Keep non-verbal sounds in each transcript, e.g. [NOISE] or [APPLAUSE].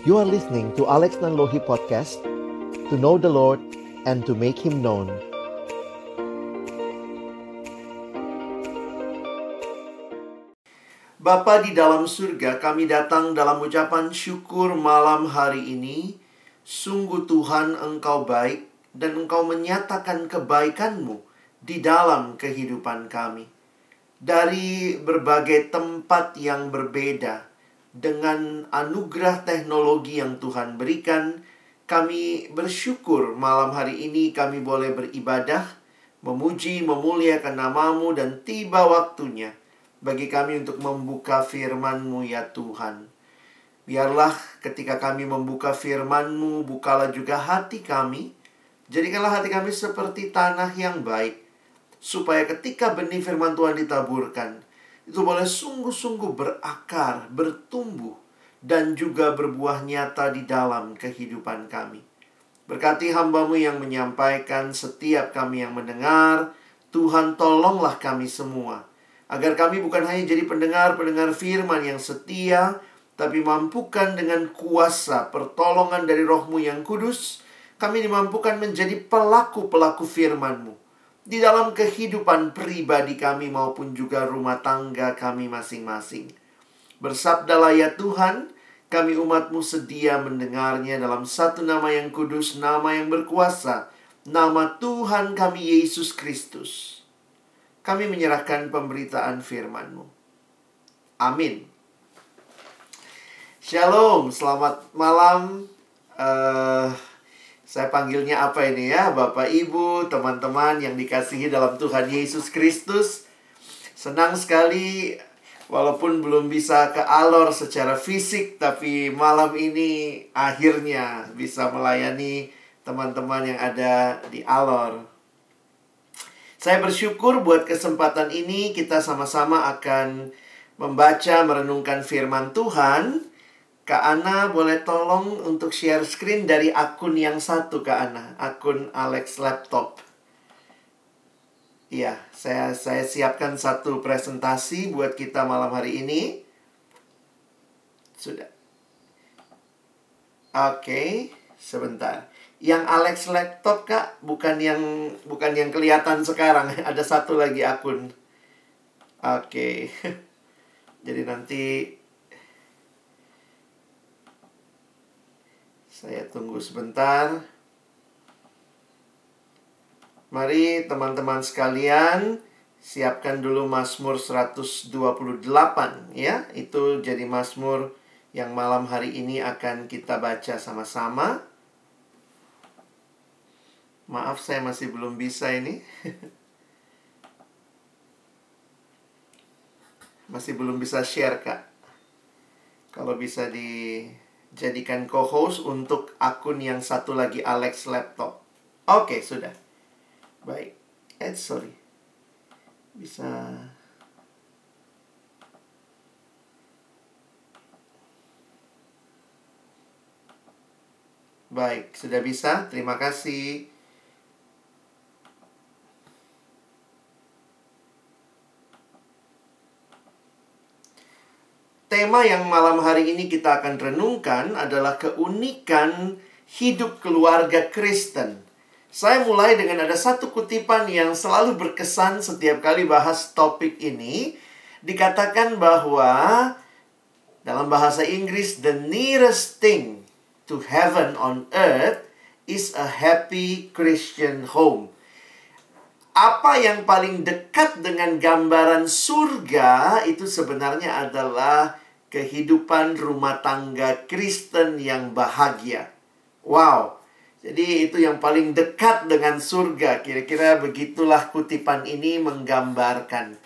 You are listening to Alex Nanlohi Podcast To know the Lord and to make Him known Bapa di dalam surga, kami datang dalam ucapan syukur malam hari ini. Sungguh Tuhan Engkau baik dan Engkau menyatakan kebaikan-Mu di dalam kehidupan kami. Dari berbagai tempat yang berbeda, dengan anugerah teknologi yang Tuhan berikan, kami bersyukur malam hari ini kami boleh beribadah, memuji, memuliakan namamu, dan tiba waktunya bagi kami untuk membuka firman-Mu ya Tuhan. Biarlah ketika kami membuka firman-Mu, bukalah juga hati kami. Jadikanlah hati kami seperti tanah yang baik. Supaya ketika benih firman Tuhan ditaburkan, itu boleh sungguh-sungguh berakar, bertumbuh, dan juga berbuah nyata di dalam kehidupan kami. Berkati hambamu yang menyampaikan, setiap kami yang mendengar, Tuhan tolonglah kami semua agar kami bukan hanya jadi pendengar-pendengar firman yang setia, tapi mampukan dengan kuasa pertolongan dari rohmu yang kudus, kami dimampukan menjadi pelaku-pelaku firman-Mu di dalam kehidupan pribadi kami maupun juga rumah tangga kami masing-masing. Bersabdalah ya Tuhan, kami umatmu sedia mendengarnya dalam satu nama yang kudus, nama yang berkuasa, nama Tuhan kami Yesus Kristus kami menyerahkan pemberitaan firman-Mu. Amin. Shalom, selamat malam. Uh, saya panggilnya apa ini ya, Bapak Ibu, teman-teman yang dikasihi dalam Tuhan Yesus Kristus. Senang sekali walaupun belum bisa ke Alor secara fisik, tapi malam ini akhirnya bisa melayani teman-teman yang ada di Alor. Saya bersyukur buat kesempatan ini kita sama-sama akan membaca merenungkan firman Tuhan. Kak Ana boleh tolong untuk share screen dari akun yang satu Kak Ana, akun Alex Laptop. Iya, saya saya siapkan satu presentasi buat kita malam hari ini. Sudah. Oke, sebentar. Yang Alex laptop kak bukan yang bukan yang kelihatan sekarang. [LAUGHS] Ada satu lagi akun. Oke. Okay. [LAUGHS] Jadi nanti saya tunggu sebentar. Mari teman-teman sekalian siapkan dulu Mazmur 128 ya. Itu jadi Mazmur yang malam hari ini akan kita baca sama-sama. Maaf saya masih belum bisa ini. [LAUGHS] masih belum bisa share, Kak. Kalau bisa dijadikan co-host untuk akun yang satu lagi Alex Laptop. Oke, sudah. Baik. Eh, sorry. Bisa Baik, sudah bisa. Terima kasih. Tema yang malam hari ini kita akan renungkan adalah keunikan hidup keluarga Kristen. Saya mulai dengan ada satu kutipan yang selalu berkesan setiap kali bahas topik ini. Dikatakan bahwa dalam bahasa Inggris, the nearest thing to heaven on earth is a happy Christian home. Apa yang paling dekat dengan gambaran surga itu sebenarnya adalah kehidupan rumah tangga Kristen yang bahagia. Wow. Jadi itu yang paling dekat dengan surga. Kira-kira begitulah kutipan ini menggambarkan.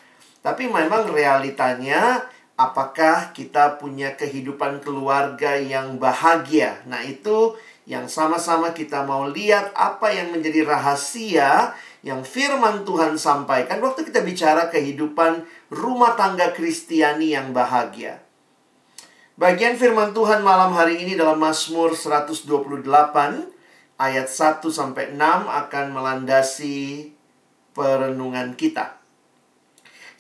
Tapi memang realitanya apakah kita punya kehidupan keluarga yang bahagia? Nah, itu yang sama-sama kita mau lihat apa yang menjadi rahasia yang firman Tuhan sampaikan waktu kita bicara kehidupan rumah tangga Kristiani yang bahagia. Bagian firman Tuhan malam hari ini dalam Mazmur 128 ayat 1 sampai 6 akan melandasi perenungan kita.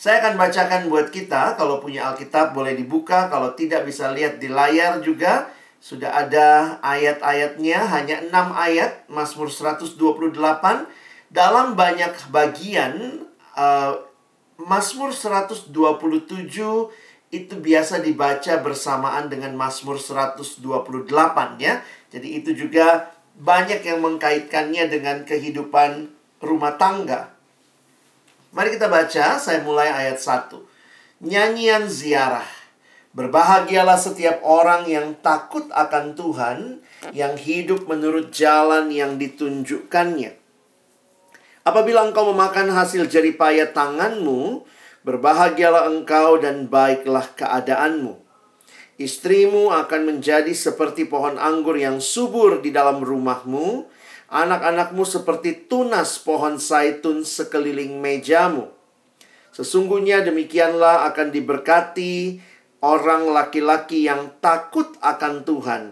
Saya akan bacakan buat kita, kalau punya Alkitab boleh dibuka, kalau tidak bisa lihat di layar juga. Sudah ada ayat-ayatnya, hanya 6 ayat, Mazmur 128. Dalam banyak bagian, uh, Mazmur 127 itu biasa dibaca bersamaan dengan Mazmur 128 ya. Jadi itu juga banyak yang mengkaitkannya dengan kehidupan rumah tangga. Mari kita baca, saya mulai ayat 1. Nyanyian ziarah. Berbahagialah setiap orang yang takut akan Tuhan, yang hidup menurut jalan yang ditunjukkannya. Apabila engkau memakan hasil jeripaya tanganmu, berbahagialah engkau dan baiklah keadaanmu. Istrimu akan menjadi seperti pohon anggur yang subur di dalam rumahmu, anak-anakmu seperti tunas pohon zaitun sekeliling mejamu. Sesungguhnya demikianlah akan diberkati orang laki-laki yang takut akan Tuhan.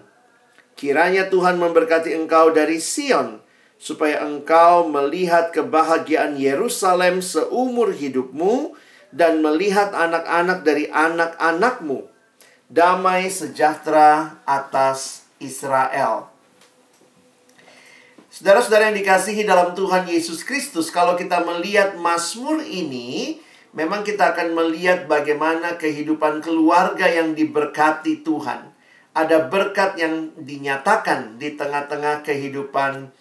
Kiranya Tuhan memberkati engkau dari Sion, supaya engkau melihat kebahagiaan Yerusalem seumur hidupmu dan melihat anak-anak dari anak-anakmu. Damai sejahtera atas Israel. Saudara-saudara yang dikasihi dalam Tuhan Yesus Kristus, kalau kita melihat Mazmur ini, memang kita akan melihat bagaimana kehidupan keluarga yang diberkati Tuhan. Ada berkat yang dinyatakan di tengah-tengah kehidupan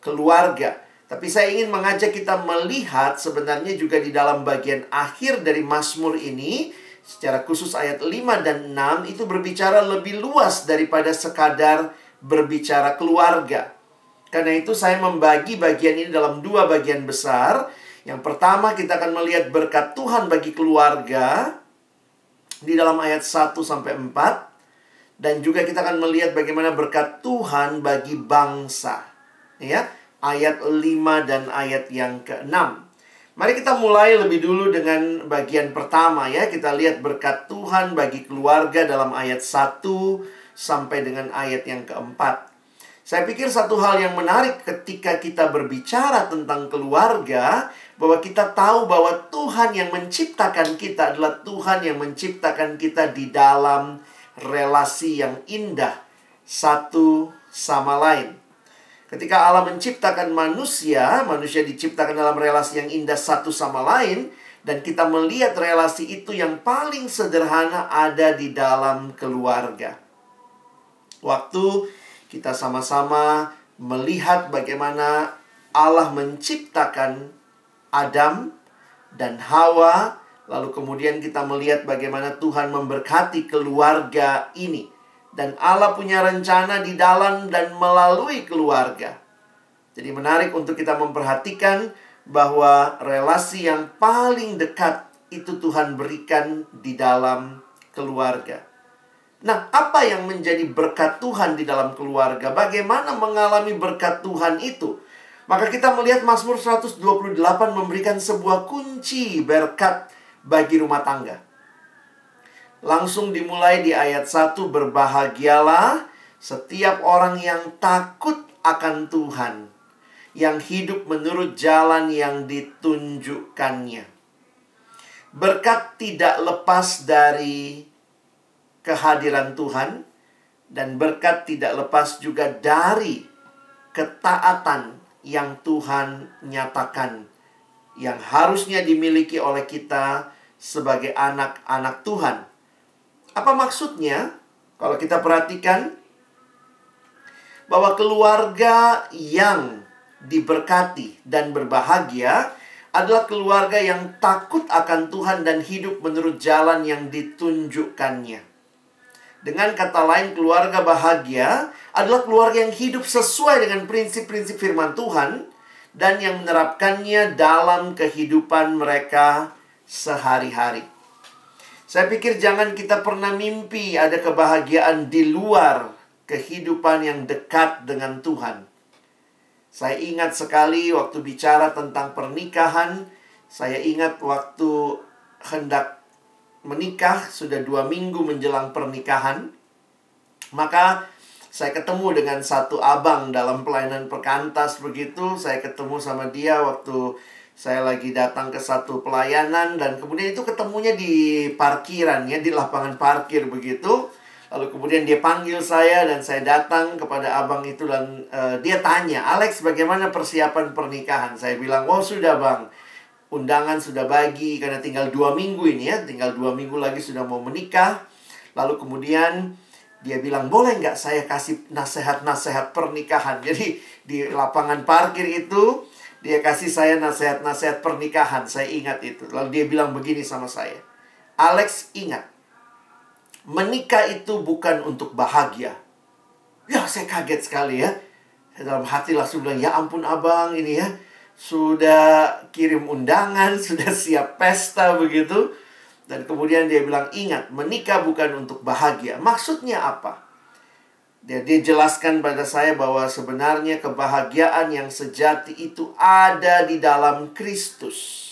keluarga. Tapi saya ingin mengajak kita melihat sebenarnya juga di dalam bagian akhir dari Mazmur ini, secara khusus ayat 5 dan 6 itu berbicara lebih luas daripada sekadar berbicara keluarga. Karena itu saya membagi bagian ini dalam dua bagian besar. Yang pertama kita akan melihat berkat Tuhan bagi keluarga di dalam ayat 1 sampai 4 dan juga kita akan melihat bagaimana berkat Tuhan bagi bangsa. Ya, ayat 5 dan ayat yang ke-6. Mari kita mulai lebih dulu dengan bagian pertama ya. Kita lihat berkat Tuhan bagi keluarga dalam ayat 1 sampai dengan ayat yang keempat. Saya pikir satu hal yang menarik ketika kita berbicara tentang keluarga, bahwa kita tahu bahwa Tuhan yang menciptakan kita adalah Tuhan yang menciptakan kita di dalam relasi yang indah satu sama lain. Ketika Allah menciptakan manusia, manusia diciptakan dalam relasi yang indah satu sama lain, dan kita melihat relasi itu yang paling sederhana ada di dalam keluarga. Waktu kita sama-sama melihat bagaimana Allah menciptakan Adam dan Hawa, lalu kemudian kita melihat bagaimana Tuhan memberkati keluarga ini. Dan Allah punya rencana di dalam dan melalui keluarga. Jadi menarik untuk kita memperhatikan bahwa relasi yang paling dekat itu Tuhan berikan di dalam keluarga. Nah, apa yang menjadi berkat Tuhan di dalam keluarga? Bagaimana mengalami berkat Tuhan itu? Maka kita melihat Mazmur 128 memberikan sebuah kunci berkat bagi rumah tangga. Langsung dimulai di ayat 1 berbahagialah setiap orang yang takut akan Tuhan, yang hidup menurut jalan yang ditunjukkannya. Berkat tidak lepas dari kehadiran Tuhan dan berkat tidak lepas juga dari ketaatan yang Tuhan nyatakan yang harusnya dimiliki oleh kita sebagai anak-anak Tuhan. Apa maksudnya? Kalau kita perhatikan bahwa keluarga yang diberkati dan berbahagia adalah keluarga yang takut akan Tuhan dan hidup menurut jalan yang ditunjukkannya. Dengan kata lain, keluarga bahagia adalah keluarga yang hidup sesuai dengan prinsip-prinsip firman Tuhan dan yang menerapkannya dalam kehidupan mereka sehari-hari. Saya pikir jangan kita pernah mimpi ada kebahagiaan di luar kehidupan yang dekat dengan Tuhan. Saya ingat sekali waktu bicara tentang pernikahan, saya ingat waktu hendak menikah sudah dua minggu menjelang pernikahan, maka saya ketemu dengan satu abang dalam pelayanan perkantas begitu. Saya ketemu sama dia waktu saya lagi datang ke satu pelayanan dan kemudian itu ketemunya di parkiran ya di lapangan parkir begitu. Lalu kemudian dia panggil saya dan saya datang kepada abang itu dan uh, dia tanya, Alex bagaimana persiapan pernikahan? Saya bilang, oh sudah bang, undangan sudah bagi karena tinggal dua minggu ini ya, tinggal dua minggu lagi sudah mau menikah. Lalu kemudian dia bilang, boleh nggak saya kasih nasihat-nasihat pernikahan? [LAUGHS] Jadi di lapangan parkir itu dia kasih saya nasihat-nasihat pernikahan. Saya ingat itu. Lalu dia bilang begini sama saya, Alex ingat, menikah itu bukan untuk bahagia. Ya, saya kaget sekali ya. Dalam hati langsung bilang, ya ampun abang ini ya. Sudah kirim undangan, [LAUGHS] sudah siap pesta begitu. Dan kemudian dia bilang, ingat, menikah bukan untuk bahagia. Maksudnya apa? Dia jelaskan pada saya bahwa sebenarnya kebahagiaan yang sejati itu ada di dalam Kristus.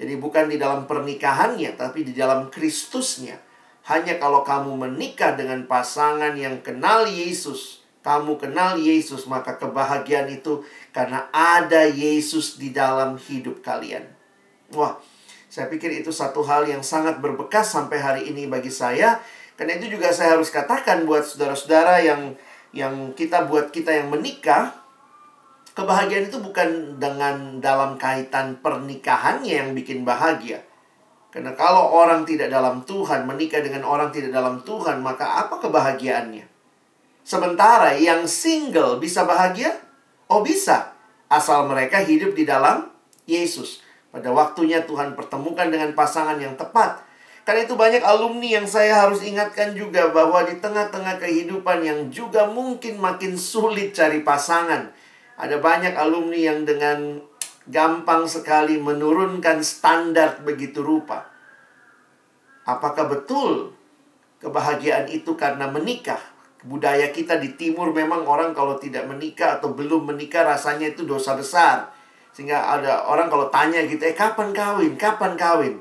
Jadi bukan di dalam pernikahannya, tapi di dalam Kristusnya. Hanya kalau kamu menikah dengan pasangan yang kenal Yesus, kamu kenal Yesus, maka kebahagiaan itu karena ada Yesus di dalam hidup kalian. Wah, saya pikir itu satu hal yang sangat berbekas sampai hari ini bagi saya. Karena itu juga saya harus katakan buat saudara-saudara yang yang kita buat kita yang menikah, kebahagiaan itu bukan dengan dalam kaitan pernikahannya yang bikin bahagia karena kalau orang tidak dalam Tuhan, menikah dengan orang tidak dalam Tuhan, maka apa kebahagiaannya? Sementara yang single bisa bahagia? Oh bisa, asal mereka hidup di dalam Yesus. Pada waktunya Tuhan pertemukan dengan pasangan yang tepat. Karena itu banyak alumni yang saya harus ingatkan juga bahwa di tengah-tengah kehidupan yang juga mungkin makin sulit cari pasangan. Ada banyak alumni yang dengan gampang sekali menurunkan standar begitu rupa. Apakah betul kebahagiaan itu karena menikah? Budaya kita di timur memang orang kalau tidak menikah atau belum menikah rasanya itu dosa besar. Sehingga ada orang kalau tanya gitu, eh kapan kawin? Kapan kawin?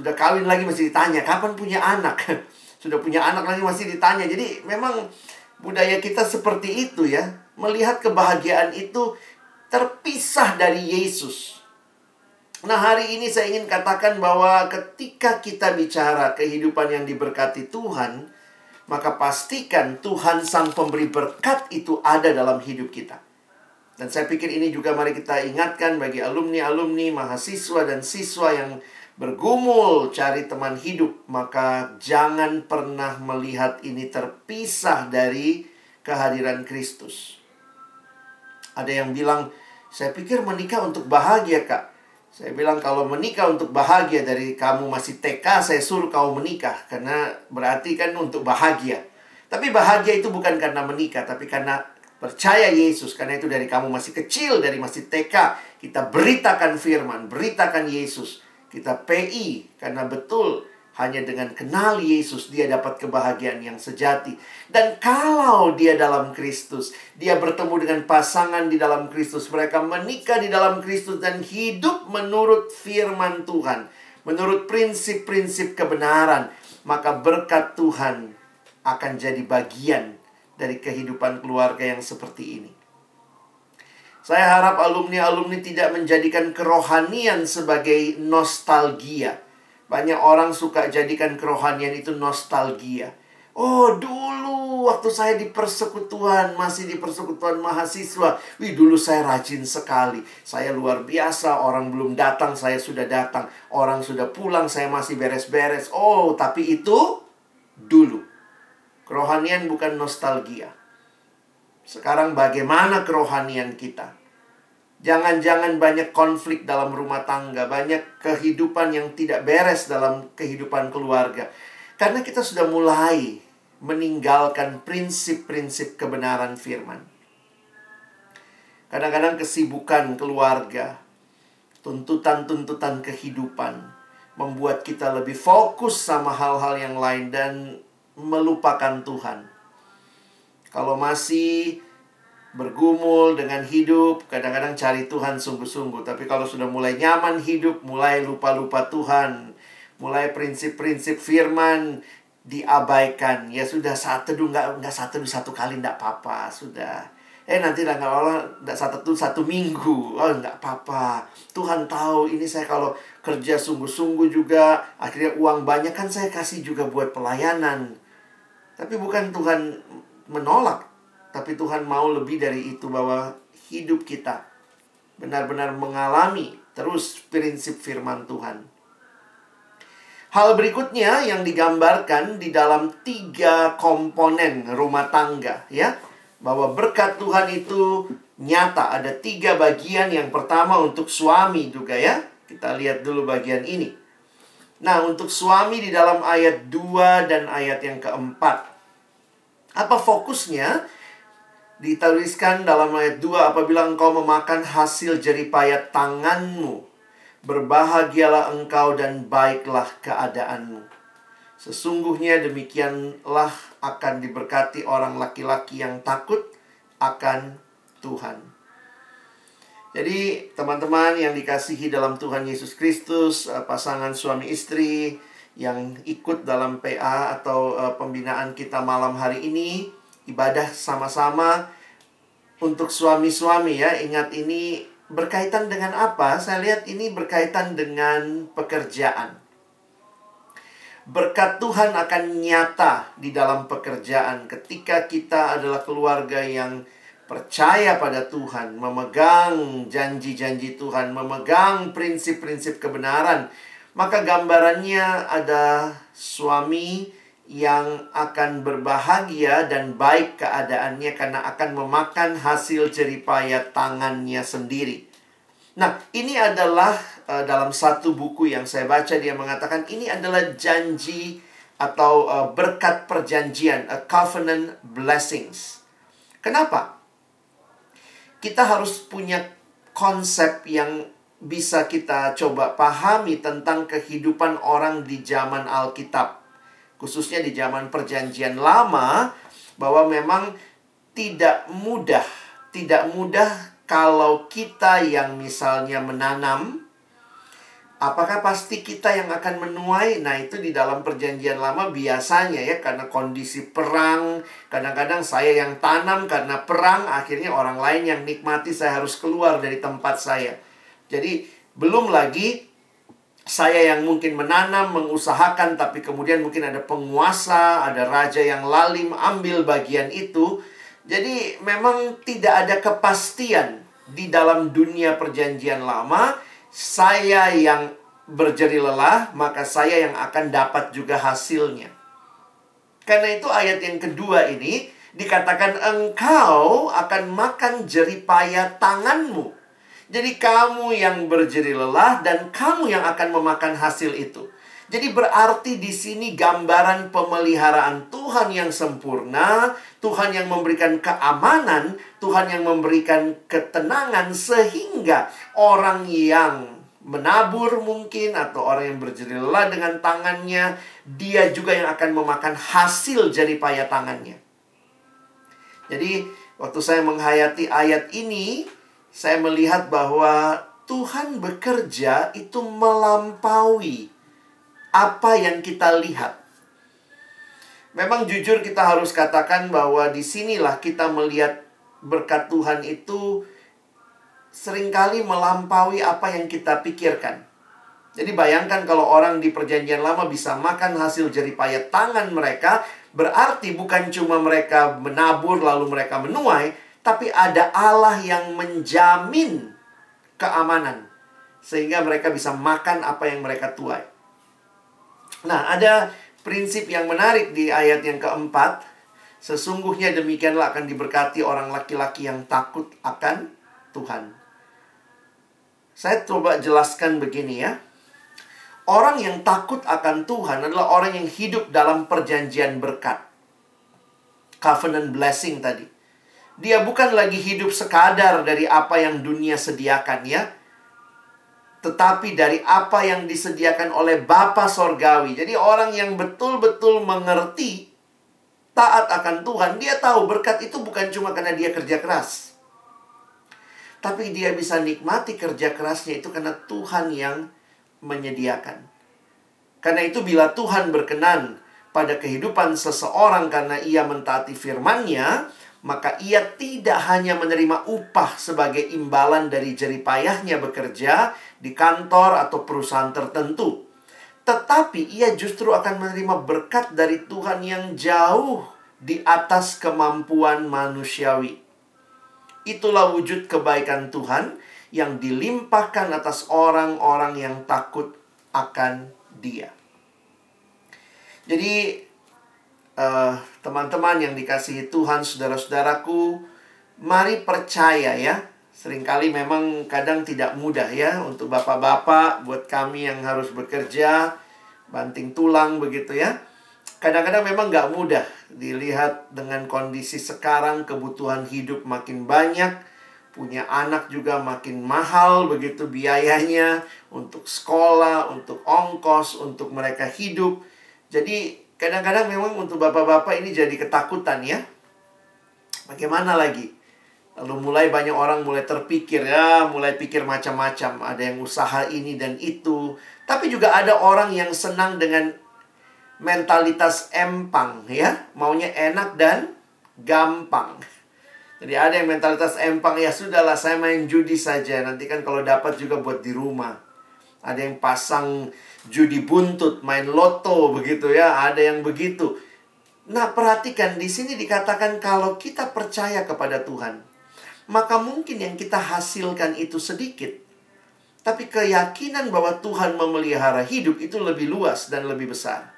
Sudah kawin lagi masih ditanya, kapan punya anak? [LAUGHS] Sudah punya anak lagi masih ditanya. Jadi memang budaya kita seperti itu ya. Melihat kebahagiaan itu terpisah dari Yesus. Nah, hari ini saya ingin katakan bahwa ketika kita bicara kehidupan yang diberkati Tuhan, maka pastikan Tuhan Sang Pemberi berkat itu ada dalam hidup kita. Dan saya pikir ini juga mari kita ingatkan bagi alumni-alumni, mahasiswa dan siswa yang bergumul cari teman hidup, maka jangan pernah melihat ini terpisah dari kehadiran Kristus. Ada yang bilang, saya pikir menikah untuk bahagia, Kak. Saya bilang kalau menikah untuk bahagia dari kamu masih TK, saya suruh kau menikah. Karena berarti kan untuk bahagia. Tapi bahagia itu bukan karena menikah, tapi karena percaya Yesus. Karena itu dari kamu masih kecil, dari masih TK. Kita beritakan firman, beritakan Yesus. Kita PI, karena betul hanya dengan kenal Yesus dia dapat kebahagiaan yang sejati. Dan kalau dia dalam Kristus, dia bertemu dengan pasangan di dalam Kristus, mereka menikah di dalam Kristus dan hidup menurut firman Tuhan, menurut prinsip-prinsip kebenaran, maka berkat Tuhan akan jadi bagian dari kehidupan keluarga yang seperti ini. Saya harap alumni-alumni tidak menjadikan kerohanian sebagai nostalgia banyak orang suka jadikan kerohanian itu nostalgia. Oh, dulu waktu saya di persekutuan, masih di persekutuan mahasiswa. Wih, dulu saya rajin sekali. Saya luar biasa, orang belum datang, saya sudah datang. Orang sudah pulang, saya masih beres-beres. Oh, tapi itu dulu. Kerohanian bukan nostalgia. Sekarang bagaimana kerohanian kita? Jangan-jangan banyak konflik dalam rumah tangga, banyak kehidupan yang tidak beres dalam kehidupan keluarga. Karena kita sudah mulai meninggalkan prinsip-prinsip kebenaran firman. Kadang-kadang kesibukan keluarga, tuntutan-tuntutan kehidupan membuat kita lebih fokus sama hal-hal yang lain dan melupakan Tuhan. Kalau masih bergumul dengan hidup, kadang-kadang cari Tuhan sungguh-sungguh. Tapi kalau sudah mulai nyaman hidup, mulai lupa-lupa Tuhan, mulai prinsip-prinsip firman diabaikan. Ya sudah saat teduh nggak nggak satu satu kali nggak apa-apa sudah. Eh nanti lah nggak Allah nggak satu tuh satu minggu, oh nggak apa-apa. Tuhan tahu ini saya kalau kerja sungguh-sungguh juga akhirnya uang banyak kan saya kasih juga buat pelayanan. Tapi bukan Tuhan menolak, tapi Tuhan mau lebih dari itu bahwa hidup kita benar-benar mengalami terus prinsip firman Tuhan. Hal berikutnya yang digambarkan di dalam tiga komponen rumah tangga ya. Bahwa berkat Tuhan itu nyata. Ada tiga bagian. Yang pertama untuk suami juga ya. Kita lihat dulu bagian ini. Nah untuk suami di dalam ayat 2 dan ayat yang keempat. Apa fokusnya? Dituliskan dalam ayat 2 apabila engkau memakan hasil jeripayat tanganmu Berbahagialah engkau dan baiklah keadaanmu. Sesungguhnya demikianlah akan diberkati orang laki-laki yang takut akan Tuhan. Jadi, teman-teman yang dikasihi dalam Tuhan Yesus Kristus, eh, pasangan suami istri yang ikut dalam PA atau eh, pembinaan kita malam hari ini, ibadah sama-sama untuk suami-suami ya. Ingat ini berkaitan dengan apa? Saya lihat ini berkaitan dengan pekerjaan. Berkat Tuhan akan nyata di dalam pekerjaan ketika kita adalah keluarga yang percaya pada Tuhan, memegang janji-janji Tuhan, memegang prinsip-prinsip kebenaran. Maka gambarannya ada suami yang akan berbahagia dan baik keadaannya karena akan memakan hasil jeripaya tangannya sendiri. Nah, ini adalah uh, dalam satu buku yang saya baca dia mengatakan ini adalah janji atau uh, berkat perjanjian, a covenant blessings. Kenapa? Kita harus punya konsep yang bisa kita coba pahami tentang kehidupan orang di zaman Alkitab khususnya di zaman Perjanjian Lama, bahwa memang tidak mudah, tidak mudah kalau kita yang misalnya menanam, apakah pasti kita yang akan menuai? Nah, itu di dalam Perjanjian Lama biasanya ya, karena kondisi perang, kadang-kadang saya yang tanam karena perang, akhirnya orang lain yang nikmati, saya harus keluar dari tempat saya. Jadi, belum lagi saya yang mungkin menanam, mengusahakan, tapi kemudian mungkin ada penguasa, ada raja yang lalim ambil bagian itu. Jadi memang tidak ada kepastian di dalam dunia perjanjian lama. Saya yang berjeri lelah, maka saya yang akan dapat juga hasilnya. Karena itu ayat yang kedua ini dikatakan engkau akan makan jeripaya tanganmu. Jadi kamu yang berjeri lelah dan kamu yang akan memakan hasil itu. Jadi berarti di sini gambaran pemeliharaan Tuhan yang sempurna, Tuhan yang memberikan keamanan, Tuhan yang memberikan ketenangan sehingga orang yang menabur mungkin atau orang yang berjeri lelah dengan tangannya, dia juga yang akan memakan hasil jeripaya tangannya. Jadi waktu saya menghayati ayat ini, saya melihat bahwa Tuhan bekerja itu melampaui apa yang kita lihat. Memang jujur kita harus katakan bahwa di sinilah kita melihat berkat Tuhan itu sering kali melampaui apa yang kita pikirkan. Jadi bayangkan kalau orang di perjanjian lama bisa makan hasil jeripaya tangan mereka, berarti bukan cuma mereka menabur lalu mereka menuai, tapi ada Allah yang menjamin keamanan sehingga mereka bisa makan apa yang mereka tuai. Nah, ada prinsip yang menarik di ayat yang keempat. Sesungguhnya demikianlah akan diberkati orang laki-laki yang takut akan Tuhan. Saya coba jelaskan begini ya. Orang yang takut akan Tuhan adalah orang yang hidup dalam perjanjian berkat. Covenant blessing tadi. Dia bukan lagi hidup sekadar dari apa yang dunia sediakan ya. Tetapi dari apa yang disediakan oleh Bapa Sorgawi. Jadi orang yang betul-betul mengerti taat akan Tuhan. Dia tahu berkat itu bukan cuma karena dia kerja keras. Tapi dia bisa nikmati kerja kerasnya itu karena Tuhan yang menyediakan. Karena itu bila Tuhan berkenan pada kehidupan seseorang karena ia mentaati firman-Nya, maka ia tidak hanya menerima upah sebagai imbalan dari jeripayahnya bekerja di kantor atau perusahaan tertentu. tetapi ia justru akan menerima berkat dari Tuhan yang jauh di atas kemampuan manusiawi. Itulah wujud kebaikan Tuhan yang dilimpahkan atas orang-orang yang takut akan Dia. Jadi, teman teman-teman yang dikasihi Tuhan, saudara-saudaraku, mari percaya ya. Seringkali memang kadang tidak mudah ya untuk bapak-bapak, buat kami yang harus bekerja, banting tulang begitu ya. Kadang-kadang memang nggak mudah dilihat dengan kondisi sekarang kebutuhan hidup makin banyak, punya anak juga makin mahal begitu biayanya untuk sekolah, untuk ongkos, untuk mereka hidup. Jadi kadang-kadang memang untuk bapak-bapak ini jadi ketakutan ya. Bagaimana lagi? Lalu mulai banyak orang mulai terpikir ya, mulai pikir macam-macam. Ada yang usaha ini dan itu. Tapi juga ada orang yang senang dengan mentalitas empang ya. Maunya enak dan gampang. Jadi ada yang mentalitas empang ya sudahlah saya main judi saja. Nanti kan kalau dapat juga buat di rumah. Ada yang pasang judi buntut, main loto begitu ya. Ada yang begitu. Nah, perhatikan di sini dikatakan kalau kita percaya kepada Tuhan, maka mungkin yang kita hasilkan itu sedikit. Tapi keyakinan bahwa Tuhan memelihara hidup itu lebih luas dan lebih besar.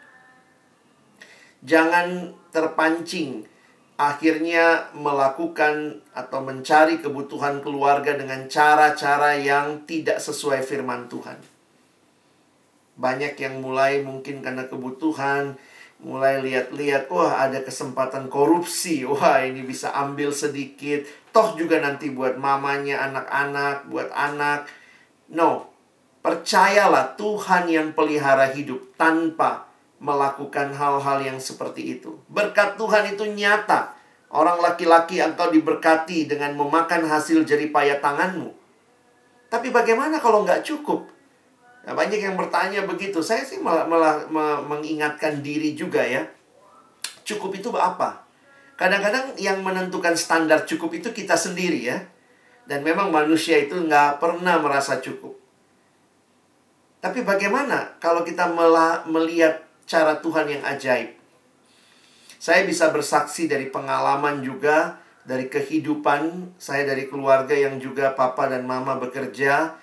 Jangan terpancing akhirnya melakukan atau mencari kebutuhan keluarga dengan cara-cara yang tidak sesuai firman Tuhan. Banyak yang mulai mungkin karena kebutuhan mulai lihat-lihat, wah ada kesempatan korupsi, wah ini bisa ambil sedikit, toh juga nanti buat mamanya, anak-anak, buat anak. No, percayalah Tuhan yang pelihara hidup tanpa melakukan hal-hal yang seperti itu. Berkat Tuhan itu nyata. Orang laki-laki engkau diberkati dengan memakan hasil jeripaya tanganmu. Tapi bagaimana kalau nggak cukup? Nah, banyak yang bertanya begitu. Saya sih malah, malah mengingatkan diri juga ya. Cukup itu apa? Kadang-kadang yang menentukan standar cukup itu kita sendiri ya. Dan memang manusia itu nggak pernah merasa cukup. Tapi bagaimana kalau kita melihat cara Tuhan yang ajaib? Saya bisa bersaksi dari pengalaman juga, dari kehidupan saya dari keluarga yang juga papa dan mama bekerja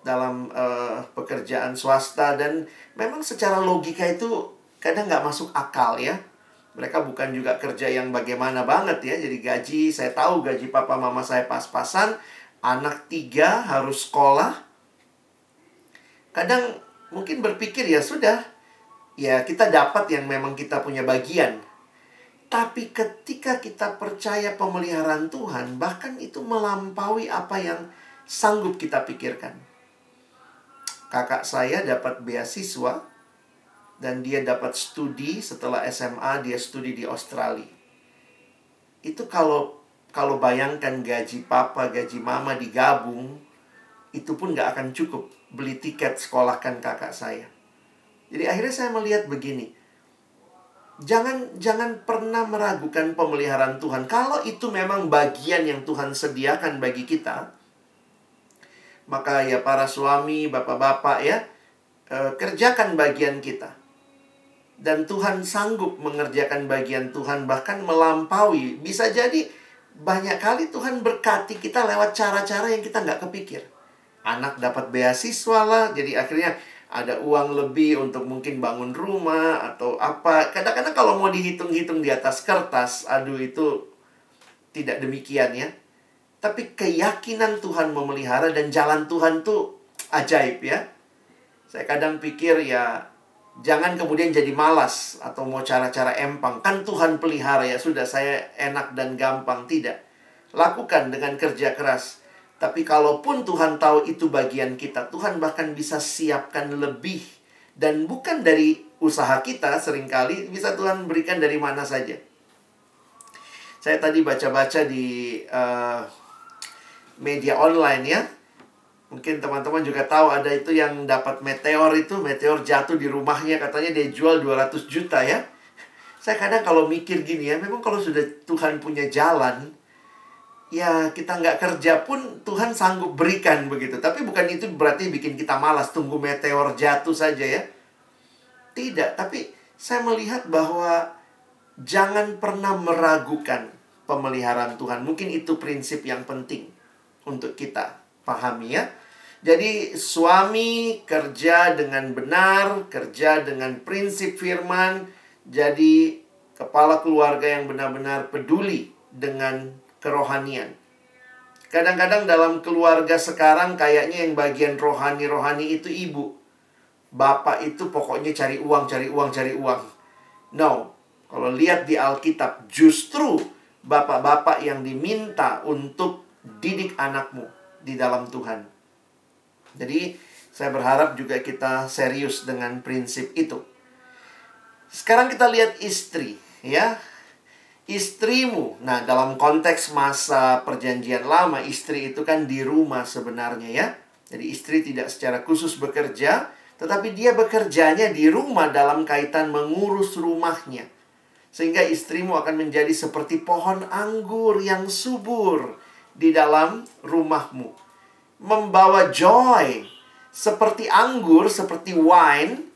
dalam uh, pekerjaan swasta dan memang secara logika itu kadang nggak masuk akal ya. Mereka bukan juga kerja yang bagaimana banget ya. Jadi gaji, saya tahu gaji papa mama saya pas-pasan. Anak tiga harus sekolah. Kadang mungkin berpikir ya sudah. Ya kita dapat yang memang kita punya bagian. Tapi ketika kita percaya pemeliharaan Tuhan, bahkan itu melampaui apa yang sanggup kita pikirkan kakak saya dapat beasiswa dan dia dapat studi setelah SMA dia studi di Australia. Itu kalau kalau bayangkan gaji papa, gaji mama digabung, itu pun nggak akan cukup beli tiket sekolahkan kakak saya. Jadi akhirnya saya melihat begini. Jangan jangan pernah meragukan pemeliharaan Tuhan. Kalau itu memang bagian yang Tuhan sediakan bagi kita, maka ya para suami, bapak-bapak ya, e, kerjakan bagian kita. Dan Tuhan sanggup mengerjakan bagian Tuhan bahkan melampaui. Bisa jadi banyak kali Tuhan berkati kita lewat cara-cara yang kita nggak kepikir. Anak dapat beasiswa lah, jadi akhirnya ada uang lebih untuk mungkin bangun rumah atau apa. Kadang-kadang kalau mau dihitung-hitung di atas kertas, aduh itu tidak demikian ya. Tapi keyakinan Tuhan memelihara dan jalan Tuhan tuh ajaib ya. Saya kadang pikir ya jangan kemudian jadi malas atau mau cara-cara empang. Kan Tuhan pelihara ya sudah saya enak dan gampang. Tidak. Lakukan dengan kerja keras. Tapi kalaupun Tuhan tahu itu bagian kita, Tuhan bahkan bisa siapkan lebih. Dan bukan dari usaha kita sering kali, bisa Tuhan berikan dari mana saja. Saya tadi baca-baca di uh, media online ya. Mungkin teman-teman juga tahu ada itu yang dapat meteor itu, meteor jatuh di rumahnya katanya dia jual 200 juta ya. Saya kadang kalau mikir gini ya, memang kalau sudah Tuhan punya jalan, ya kita nggak kerja pun Tuhan sanggup berikan begitu. Tapi bukan itu berarti bikin kita malas tunggu meteor jatuh saja ya. Tidak, tapi saya melihat bahwa jangan pernah meragukan pemeliharaan Tuhan. Mungkin itu prinsip yang penting untuk kita pahami ya. Jadi suami kerja dengan benar, kerja dengan prinsip firman, jadi kepala keluarga yang benar-benar peduli dengan kerohanian. Kadang-kadang dalam keluarga sekarang kayaknya yang bagian rohani-rohani itu ibu. Bapak itu pokoknya cari uang, cari uang, cari uang. No, kalau lihat di Alkitab justru bapak-bapak yang diminta untuk didik anakmu di dalam Tuhan. Jadi, saya berharap juga kita serius dengan prinsip itu. Sekarang kita lihat istri, ya. Istrimu. Nah, dalam konteks masa perjanjian lama, istri itu kan di rumah sebenarnya ya. Jadi istri tidak secara khusus bekerja, tetapi dia bekerjanya di rumah dalam kaitan mengurus rumahnya. Sehingga istrimu akan menjadi seperti pohon anggur yang subur di dalam rumahmu. Membawa joy seperti anggur, seperti wine.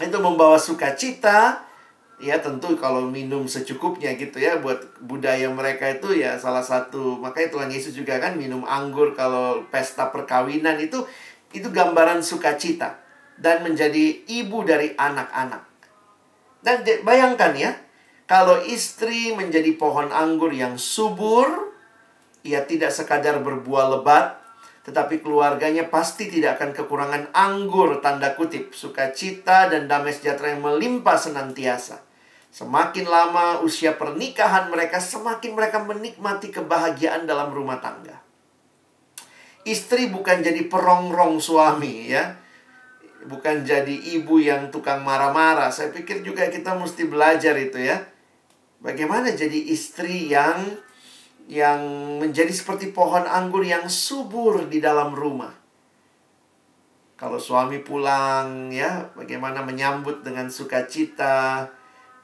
Itu membawa sukacita. Ya tentu kalau minum secukupnya gitu ya buat budaya mereka itu ya salah satu makanya Tuhan Yesus juga kan minum anggur kalau pesta perkawinan itu itu gambaran sukacita dan menjadi ibu dari anak-anak. Dan bayangkan ya, kalau istri menjadi pohon anggur yang subur, ia tidak sekadar berbuah lebat, tetapi keluarganya pasti tidak akan kekurangan anggur, tanda kutip, sukacita dan damai sejahtera yang melimpah senantiasa. Semakin lama usia pernikahan mereka, semakin mereka menikmati kebahagiaan dalam rumah tangga. Istri bukan jadi perongrong suami ya bukan jadi ibu yang tukang marah-marah. Saya pikir juga kita mesti belajar itu ya. Bagaimana jadi istri yang yang menjadi seperti pohon anggur yang subur di dalam rumah. Kalau suami pulang ya, bagaimana menyambut dengan sukacita,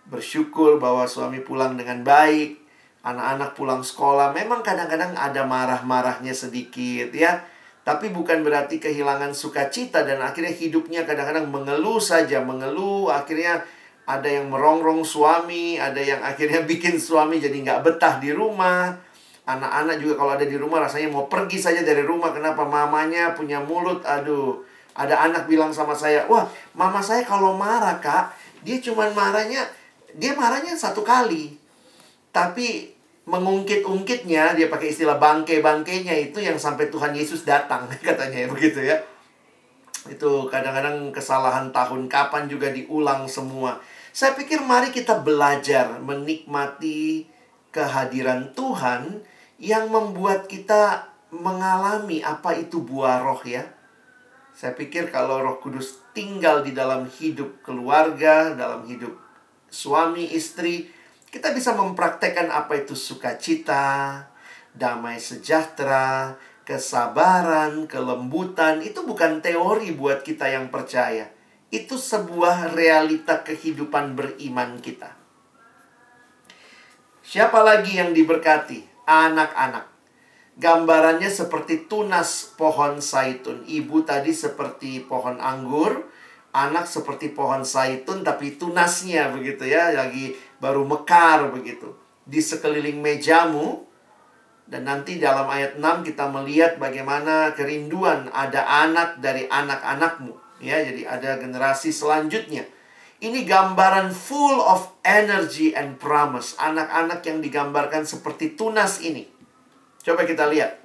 bersyukur bahwa suami pulang dengan baik, anak-anak pulang sekolah. Memang kadang-kadang ada marah-marahnya sedikit ya tapi bukan berarti kehilangan sukacita dan akhirnya hidupnya kadang-kadang mengeluh saja, mengeluh. Akhirnya ada yang merongrong suami, ada yang akhirnya [LAUGHS] bikin suami jadi nggak betah di rumah. Anak-anak juga kalau ada di rumah rasanya mau pergi saja dari rumah. Kenapa mamanya punya mulut? Aduh, ada anak bilang sama saya, wah mama saya kalau marah kak, dia cuma marahnya, dia marahnya satu kali. Tapi mengungkit-ungkitnya dia pakai istilah bangke-bangkenya itu yang sampai Tuhan Yesus datang [LAUGHS] katanya ya begitu ya itu kadang-kadang kesalahan tahun kapan juga diulang semua saya pikir mari kita belajar menikmati kehadiran Tuhan yang membuat kita mengalami apa itu buah roh ya saya pikir kalau Roh Kudus tinggal di dalam hidup keluarga, dalam hidup suami, istri, kita bisa mempraktekkan apa itu sukacita, damai sejahtera, kesabaran, kelembutan. Itu bukan teori buat kita yang percaya. Itu sebuah realita kehidupan beriman kita. Siapa lagi yang diberkati? Anak-anak. Gambarannya seperti tunas pohon saitun. Ibu tadi seperti pohon anggur, anak seperti pohon saitun tapi tunasnya begitu ya, lagi baru mekar begitu di sekeliling mejamu dan nanti dalam ayat 6 kita melihat bagaimana kerinduan ada anak dari anak-anakmu ya jadi ada generasi selanjutnya ini gambaran full of energy and promise. Anak-anak yang digambarkan seperti tunas ini. Coba kita lihat.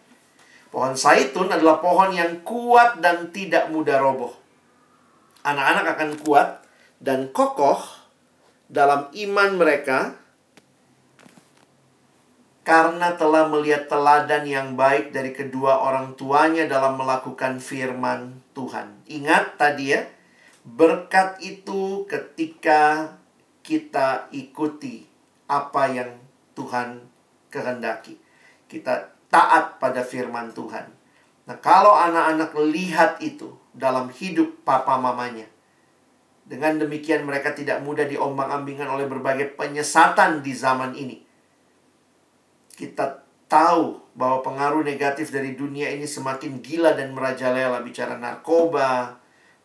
Pohon saitun adalah pohon yang kuat dan tidak mudah roboh. Anak-anak akan kuat dan kokoh dalam iman mereka karena telah melihat teladan yang baik dari kedua orang tuanya dalam melakukan firman Tuhan. Ingat tadi ya, berkat itu ketika kita ikuti apa yang Tuhan kehendaki. Kita taat pada firman Tuhan. Nah, kalau anak-anak lihat itu dalam hidup papa mamanya, dengan demikian mereka tidak mudah diombang-ambingkan oleh berbagai penyesatan di zaman ini. Kita tahu bahwa pengaruh negatif dari dunia ini semakin gila dan merajalela bicara narkoba,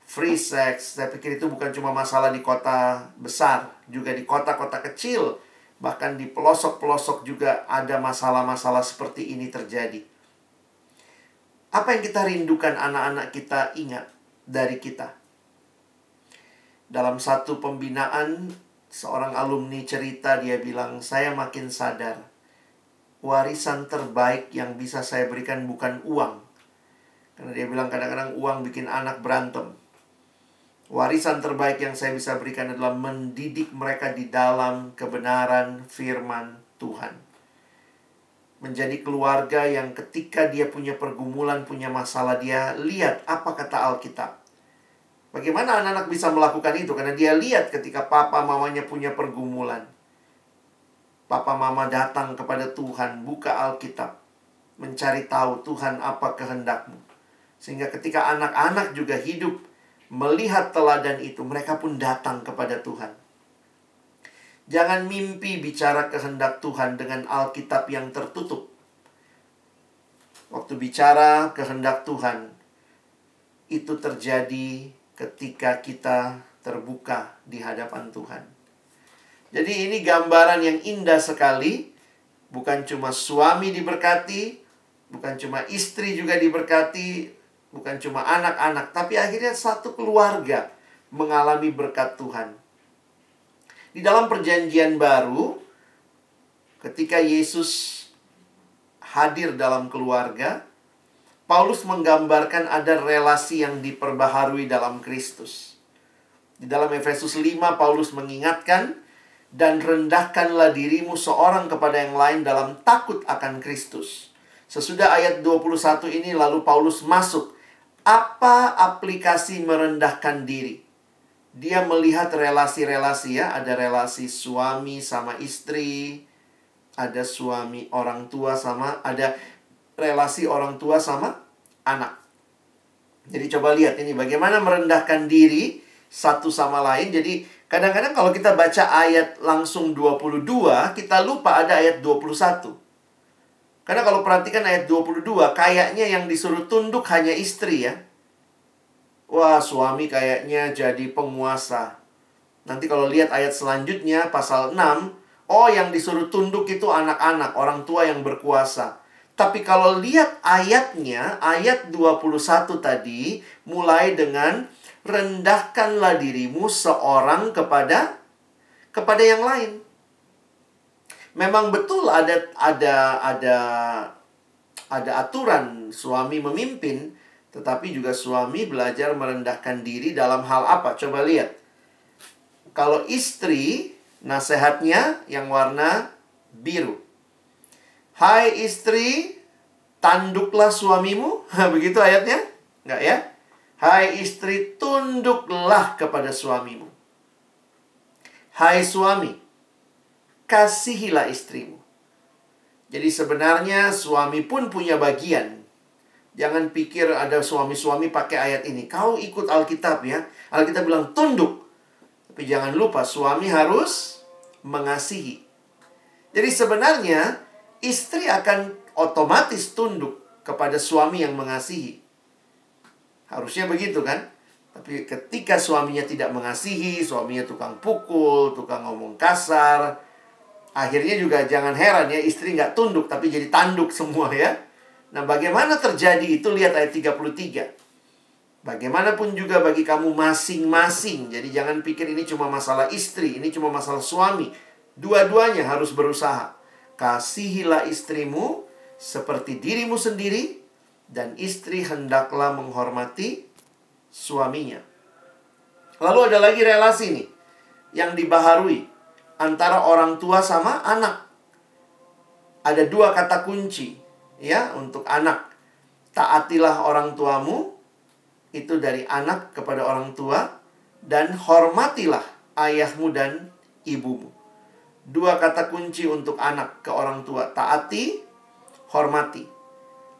free sex. Saya pikir itu bukan cuma masalah di kota besar, juga di kota-kota kecil, bahkan di pelosok-pelosok juga ada masalah-masalah seperti ini terjadi. Apa yang kita rindukan anak-anak kita ingat dari kita? Dalam satu pembinaan, seorang alumni cerita dia bilang, "Saya makin sadar warisan terbaik yang bisa saya berikan bukan uang." Karena dia bilang kadang-kadang uang bikin anak berantem. Warisan terbaik yang saya bisa berikan adalah mendidik mereka di dalam kebenaran firman Tuhan. Menjadi keluarga yang ketika dia punya pergumulan, punya masalah, dia lihat apa kata Alkitab. Bagaimana anak-anak bisa melakukan itu? Karena dia lihat ketika papa mamanya punya pergumulan. Papa mama datang kepada Tuhan, buka Alkitab. Mencari tahu Tuhan apa kehendakmu. Sehingga ketika anak-anak juga hidup melihat teladan itu, mereka pun datang kepada Tuhan. Jangan mimpi bicara kehendak Tuhan dengan Alkitab yang tertutup. Waktu bicara kehendak Tuhan, itu terjadi ketika kita terbuka di hadapan Tuhan. Jadi ini gambaran yang indah sekali. Bukan cuma suami diberkati, bukan cuma istri juga diberkati, bukan cuma anak-anak, tapi akhirnya satu keluarga mengalami berkat Tuhan. Di dalam Perjanjian Baru, ketika Yesus hadir dalam keluarga, Paulus menggambarkan ada relasi yang diperbaharui dalam Kristus. Di dalam Efesus 5, Paulus mengingatkan, dan rendahkanlah dirimu seorang kepada yang lain dalam takut akan Kristus. Sesudah ayat 21 ini lalu Paulus masuk apa aplikasi merendahkan diri? Dia melihat relasi-relasi ya, ada relasi suami sama istri, ada suami orang tua sama, ada relasi orang tua sama anak. Jadi coba lihat ini bagaimana merendahkan diri satu sama lain. Jadi kadang-kadang kalau kita baca ayat langsung 22, kita lupa ada ayat 21. Karena kalau perhatikan ayat 22, kayaknya yang disuruh tunduk hanya istri ya. Wah, suami kayaknya jadi penguasa. Nanti kalau lihat ayat selanjutnya, pasal 6, oh yang disuruh tunduk itu anak-anak, orang tua yang berkuasa. Tapi kalau lihat ayatnya, ayat 21 tadi, mulai dengan rendahkanlah dirimu seorang kepada kepada yang lain memang betul ada ada ada ada aturan suami memimpin, tetapi juga suami belajar merendahkan diri dalam hal apa? Coba lihat. Kalau istri, nasihatnya yang warna biru. Hai istri, tanduklah suamimu. [LAUGHS] Begitu ayatnya? Enggak ya? Hai istri, tunduklah kepada suamimu. Hai suami, kasihilah istrimu. Jadi sebenarnya suami pun punya bagian. Jangan pikir ada suami-suami pakai ayat ini. Kau ikut Alkitab ya. Alkitab bilang tunduk. Tapi jangan lupa suami harus mengasihi. Jadi sebenarnya istri akan otomatis tunduk kepada suami yang mengasihi. Harusnya begitu kan? Tapi ketika suaminya tidak mengasihi, suaminya tukang pukul, tukang ngomong kasar, Akhirnya juga jangan heran ya istri nggak tunduk tapi jadi tanduk semua ya. Nah bagaimana terjadi itu lihat ayat 33. Bagaimanapun juga bagi kamu masing-masing. Jadi jangan pikir ini cuma masalah istri, ini cuma masalah suami. Dua-duanya harus berusaha. Kasihilah istrimu seperti dirimu sendiri dan istri hendaklah menghormati suaminya. Lalu ada lagi relasi nih yang dibaharui antara orang tua sama anak. Ada dua kata kunci ya untuk anak. Taatilah orang tuamu itu dari anak kepada orang tua dan hormatilah ayahmu dan ibumu. Dua kata kunci untuk anak ke orang tua, taati, hormati.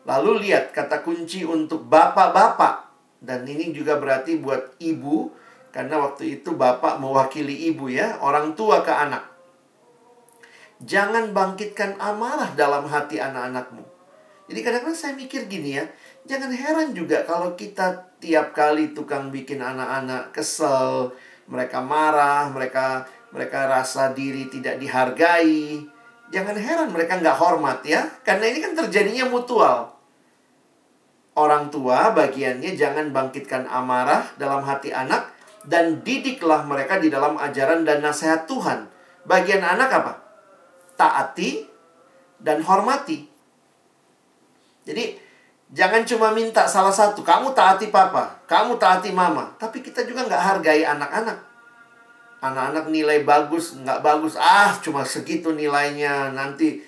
Lalu lihat kata kunci untuk bapak-bapak dan ini juga berarti buat ibu karena waktu itu bapak mewakili ibu ya, orang tua ke anak. Jangan bangkitkan amarah dalam hati anak-anakmu. Jadi kadang-kadang saya mikir gini ya, jangan heran juga kalau kita tiap kali tukang bikin anak-anak kesel, mereka marah, mereka mereka rasa diri tidak dihargai. Jangan heran mereka nggak hormat ya, karena ini kan terjadinya mutual. Orang tua bagiannya jangan bangkitkan amarah dalam hati anak dan didiklah mereka di dalam ajaran dan nasihat Tuhan. Bagian anak apa? Taati dan hormati. Jadi jangan cuma minta salah satu, kamu taati papa, kamu taati mama, tapi kita juga nggak hargai anak-anak. Anak-anak nilai bagus, nggak bagus, ah cuma segitu nilainya, nanti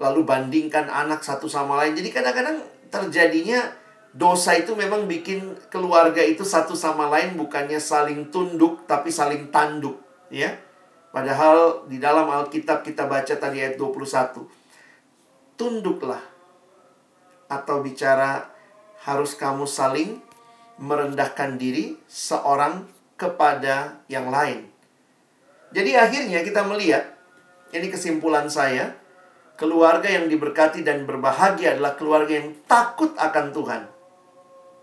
lalu bandingkan anak satu sama lain. Jadi kadang-kadang terjadinya dosa itu memang bikin keluarga itu satu sama lain bukannya saling tunduk tapi saling tanduk, ya. Padahal di dalam Alkitab kita baca tadi ayat 21. Tunduklah atau bicara harus kamu saling merendahkan diri seorang kepada yang lain. Jadi akhirnya kita melihat, ini kesimpulan saya, keluarga yang diberkati dan berbahagia adalah keluarga yang takut akan Tuhan.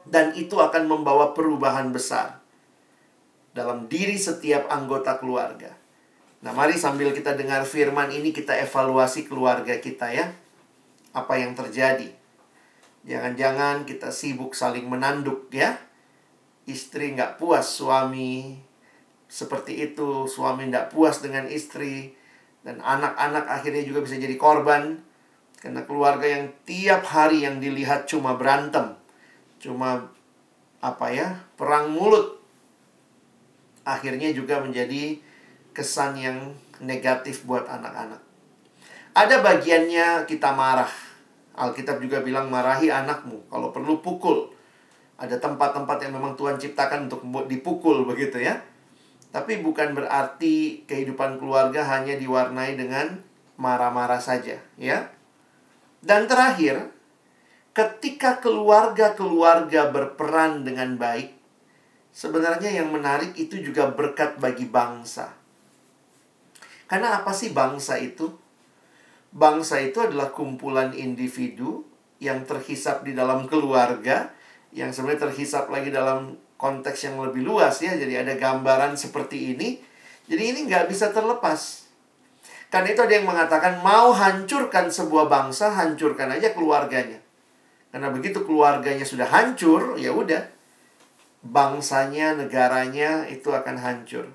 Dan itu akan membawa perubahan besar dalam diri setiap anggota keluarga. Nah, mari sambil kita dengar firman ini kita evaluasi keluarga kita ya. Apa yang terjadi? Jangan-jangan kita sibuk saling menanduk ya. Istri nggak puas suami seperti itu, suami nggak puas dengan istri, dan anak-anak akhirnya juga bisa jadi korban. Karena keluarga yang tiap hari yang dilihat cuma berantem. Cuma apa ya, perang mulut. Akhirnya juga menjadi kesan yang negatif buat anak-anak. Ada bagiannya kita marah Alkitab juga bilang marahi anakmu. Kalau perlu pukul. Ada tempat-tempat yang memang Tuhan ciptakan untuk dipukul begitu ya. Tapi bukan berarti kehidupan keluarga hanya diwarnai dengan marah-marah saja, ya. Dan terakhir, ketika keluarga-keluarga berperan dengan baik, sebenarnya yang menarik itu juga berkat bagi bangsa. Karena apa sih bangsa itu? bangsa itu adalah kumpulan individu yang terhisap di dalam keluarga, yang sebenarnya terhisap lagi dalam konteks yang lebih luas ya. Jadi ada gambaran seperti ini. Jadi ini nggak bisa terlepas. Karena itu ada yang mengatakan mau hancurkan sebuah bangsa, hancurkan aja keluarganya. Karena begitu keluarganya sudah hancur, ya udah. Bangsanya, negaranya itu akan hancur.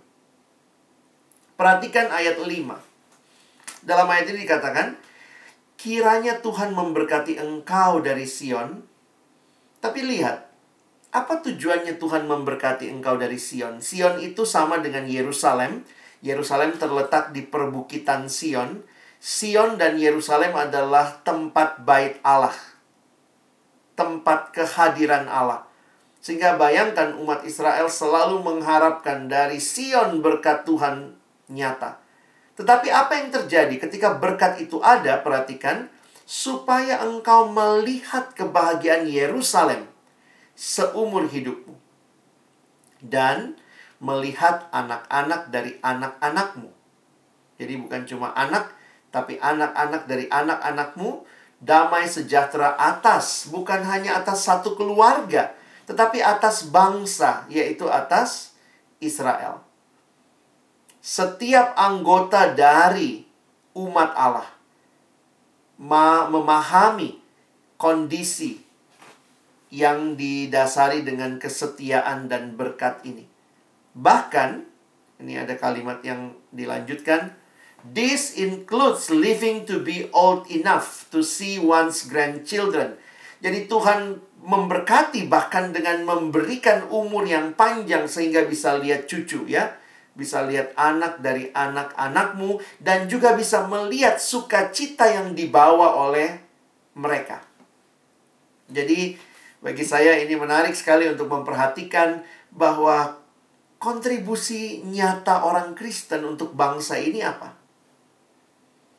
Perhatikan ayat 5. Dalam ayat ini dikatakan, kiranya Tuhan memberkati engkau dari Sion. Tapi lihat, apa tujuannya Tuhan memberkati engkau dari Sion? Sion itu sama dengan Yerusalem. Yerusalem terletak di perbukitan Sion. Sion dan Yerusalem adalah tempat bait Allah. Tempat kehadiran Allah. Sehingga bayangkan umat Israel selalu mengharapkan dari Sion berkat Tuhan nyata. Tetapi apa yang terjadi ketika berkat itu ada, perhatikan, supaya engkau melihat kebahagiaan Yerusalem seumur hidupmu. Dan melihat anak-anak dari anak-anakmu. Jadi bukan cuma anak, tapi anak-anak dari anak-anakmu damai sejahtera atas, bukan hanya atas satu keluarga, tetapi atas bangsa, yaitu atas Israel setiap anggota dari umat Allah memahami kondisi yang didasari dengan kesetiaan dan berkat ini. Bahkan, ini ada kalimat yang dilanjutkan, This includes living to be old enough to see one's grandchildren. Jadi Tuhan memberkati bahkan dengan memberikan umur yang panjang sehingga bisa lihat cucu ya bisa lihat anak dari anak-anakmu, dan juga bisa melihat sukacita yang dibawa oleh mereka. Jadi, bagi saya ini menarik sekali untuk memperhatikan bahwa kontribusi nyata orang Kristen untuk bangsa ini apa?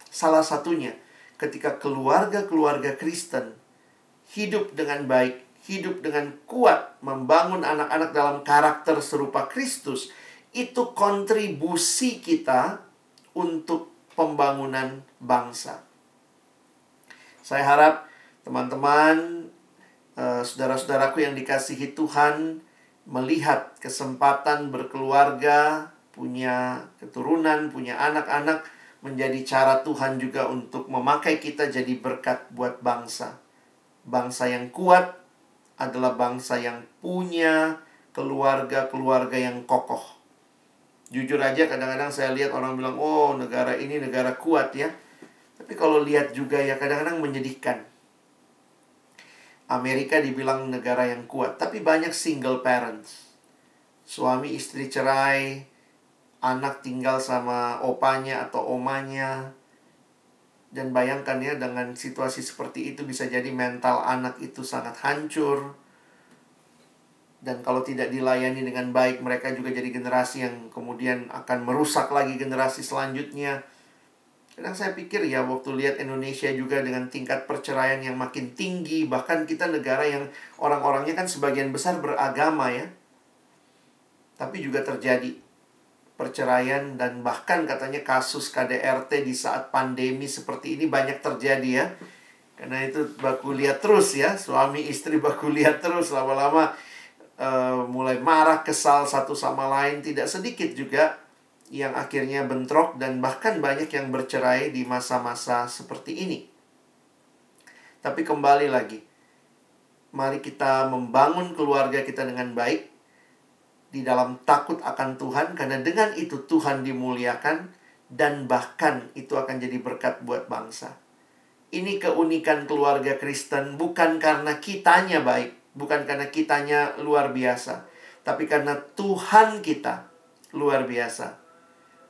Salah satunya, ketika keluarga-keluarga Kristen hidup dengan baik, hidup dengan kuat, membangun anak-anak dalam karakter serupa Kristus, itu kontribusi kita untuk pembangunan bangsa. Saya harap Teman-teman, uh, saudara-saudaraku yang dikasihi Tuhan, melihat kesempatan berkeluarga, punya keturunan, punya anak-anak, menjadi cara Tuhan juga untuk memakai kita jadi berkat buat bangsa. Bangsa yang kuat adalah bangsa yang punya keluarga-keluarga yang kokoh. Jujur aja kadang-kadang saya lihat orang bilang, "Oh, negara ini negara kuat ya." Tapi kalau lihat juga ya kadang-kadang menyedihkan. Amerika dibilang negara yang kuat, tapi banyak single parents. Suami istri cerai, anak tinggal sama opanya atau omanya. Dan bayangkan ya dengan situasi seperti itu bisa jadi mental anak itu sangat hancur. Dan kalau tidak dilayani dengan baik, mereka juga jadi generasi yang kemudian akan merusak lagi generasi selanjutnya Kadang saya pikir ya waktu lihat Indonesia juga dengan tingkat perceraian yang makin tinggi, bahkan kita negara yang orang-orangnya kan sebagian besar beragama ya. Tapi juga terjadi perceraian dan bahkan katanya kasus KDRT di saat pandemi seperti ini banyak terjadi ya. Karena itu baku lihat terus ya, suami istri baku lihat terus lama-lama uh, mulai marah, kesal satu sama lain, tidak sedikit juga yang akhirnya bentrok dan bahkan banyak yang bercerai di masa-masa seperti ini. Tapi kembali lagi, mari kita membangun keluarga kita dengan baik di dalam takut akan Tuhan karena dengan itu Tuhan dimuliakan dan bahkan itu akan jadi berkat buat bangsa. Ini keunikan keluarga Kristen bukan karena kitanya baik, bukan karena kitanya luar biasa, tapi karena Tuhan kita luar biasa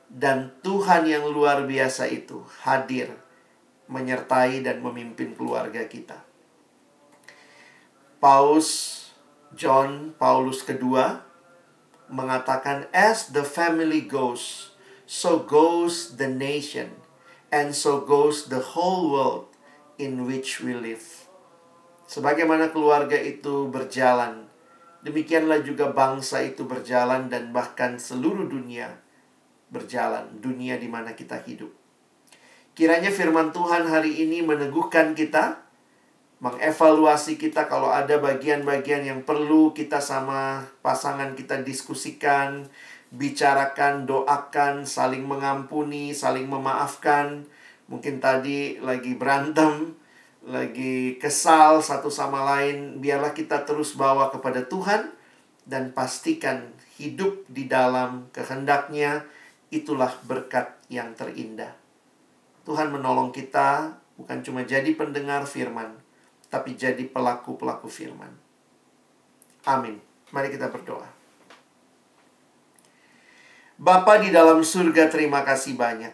dan Tuhan yang luar biasa itu hadir menyertai dan memimpin keluarga kita. Paus John Paulus kedua mengatakan as the family goes so goes the nation and so goes the whole world in which we live. Sebagaimana keluarga itu berjalan, demikianlah juga bangsa itu berjalan dan bahkan seluruh dunia berjalan, dunia di mana kita hidup. Kiranya firman Tuhan hari ini meneguhkan kita, mengevaluasi kita kalau ada bagian-bagian yang perlu kita sama pasangan kita diskusikan, bicarakan, doakan, saling mengampuni, saling memaafkan. Mungkin tadi lagi berantem, lagi kesal satu sama lain, biarlah kita terus bawa kepada Tuhan dan pastikan hidup di dalam kehendaknya itulah berkat yang terindah. Tuhan menolong kita bukan cuma jadi pendengar firman, tapi jadi pelaku-pelaku firman. Amin. Mari kita berdoa. Bapa di dalam surga, terima kasih banyak.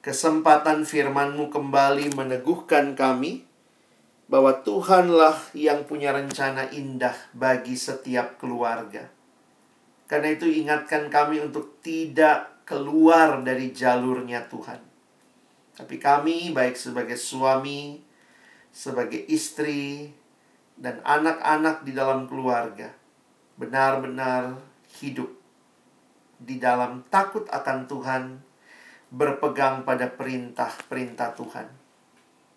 Kesempatan firman-Mu kembali meneguhkan kami bahwa Tuhanlah yang punya rencana indah bagi setiap keluarga. Karena itu ingatkan kami untuk tidak keluar dari jalurnya Tuhan. Tapi kami baik sebagai suami, sebagai istri, dan anak-anak di dalam keluarga benar-benar hidup di dalam takut akan Tuhan, berpegang pada perintah-perintah Tuhan.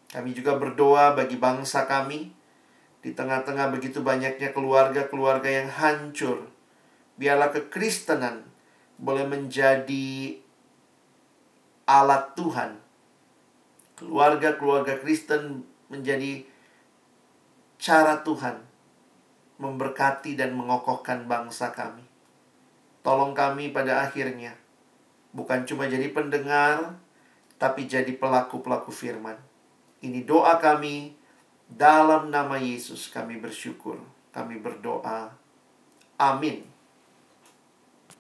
Kami juga berdoa bagi bangsa kami di tengah-tengah begitu banyaknya keluarga-keluarga yang hancur biarlah kekristenan boleh menjadi alat Tuhan. Keluarga-keluarga Kristen menjadi cara Tuhan memberkati dan mengokohkan bangsa kami. Tolong kami pada akhirnya bukan cuma jadi pendengar, tapi jadi pelaku-pelaku firman. Ini doa kami dalam nama Yesus kami bersyukur. Kami berdoa. Amin.